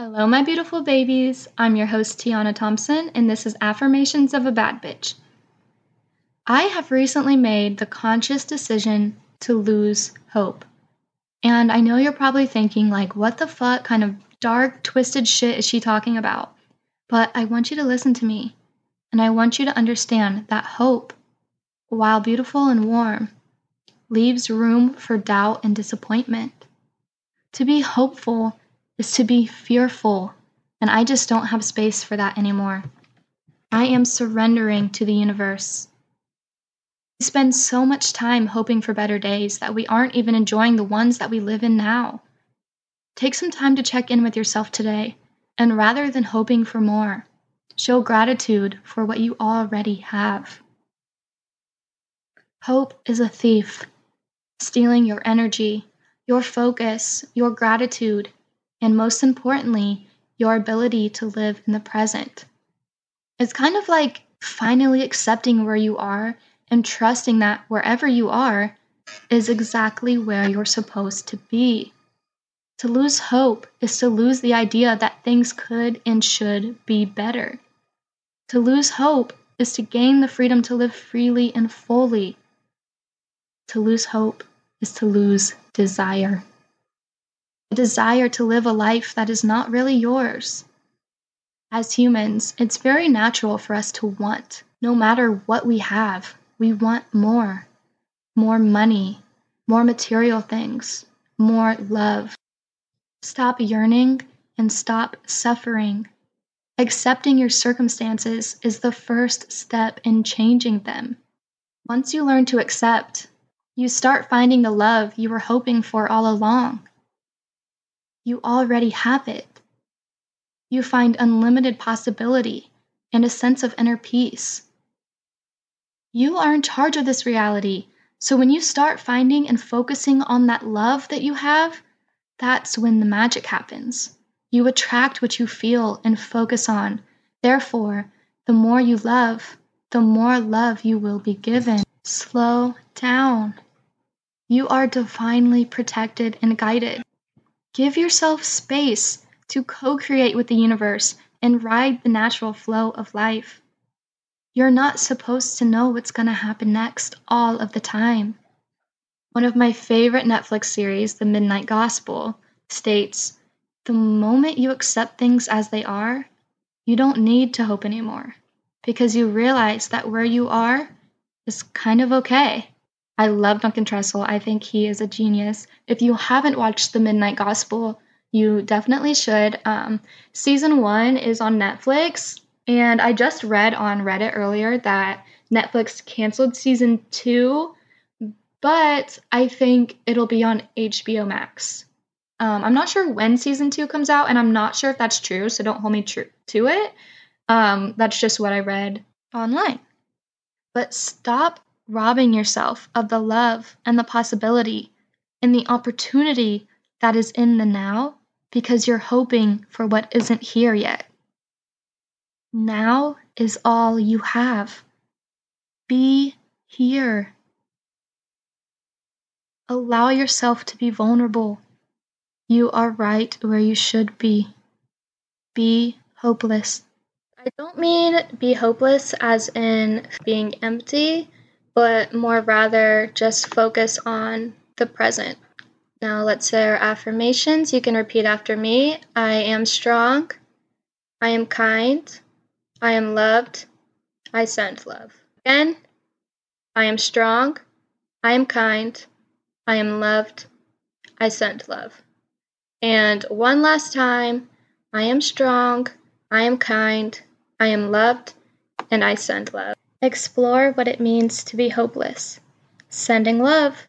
Hello, my beautiful babies. I'm your host, Tiana Thompson, and this is Affirmations of a Bad Bitch. I have recently made the conscious decision to lose hope. And I know you're probably thinking, like, what the fuck kind of dark, twisted shit is she talking about? But I want you to listen to me, and I want you to understand that hope, while beautiful and warm, leaves room for doubt and disappointment. To be hopeful is to be fearful, and I just don't have space for that anymore. I am surrendering to the universe. We spend so much time hoping for better days that we aren't even enjoying the ones that we live in now. Take some time to check in with yourself today, and rather than hoping for more, show gratitude for what you already have. Hope is a thief, stealing your energy, your focus, your gratitude, and most importantly, your ability to live in the present. It's kind of like finally accepting where you are and trusting that wherever you are is exactly where you're supposed to be. To lose hope is to lose the idea that things could and should be better. To lose hope is to gain the freedom to live freely and fully. To lose hope is to lose desire a desire to live a life that is not really yours. As humans, it's very natural for us to want. No matter what we have, we want more. More money, more material things, more love. Stop yearning and stop suffering. Accepting your circumstances is the first step in changing them. Once you learn to accept, you start finding the love you were hoping for all along. You already have it. You find unlimited possibility and a sense of inner peace. You are in charge of this reality. So when you start finding and focusing on that love that you have, that's when the magic happens. You attract what you feel and focus on. Therefore, the more you love, the more love you will be given. Slow down. You are divinely protected and guided. Give yourself space to co create with the universe and ride the natural flow of life. You're not supposed to know what's going to happen next all of the time. One of my favorite Netflix series, The Midnight Gospel, states the moment you accept things as they are, you don't need to hope anymore because you realize that where you are is kind of okay. I love Duncan Trussell. I think he is a genius. If you haven't watched The Midnight Gospel, you definitely should. Um, season one is on Netflix, and I just read on Reddit earlier that Netflix canceled season two, but I think it'll be on HBO Max. Um, I'm not sure when season two comes out, and I'm not sure if that's true, so don't hold me true to it. Um, that's just what I read online. But stop robbing yourself of the love and the possibility and the opportunity that is in the now because you're hoping for what isn't here yet. Now is all you have. Be here. Allow yourself to be vulnerable. You are right where you should be. Be hopeless. I don't mean be hopeless as in being empty but more rather just focus on the present. Now let's say our affirmations. You can repeat after me I am strong. I am kind. I am loved. I send love. Again, I am strong. I am kind. I am loved. I send love. And one last time I am strong. I am kind. I am loved. And I send love. Explore what it means to be hopeless. Sending love.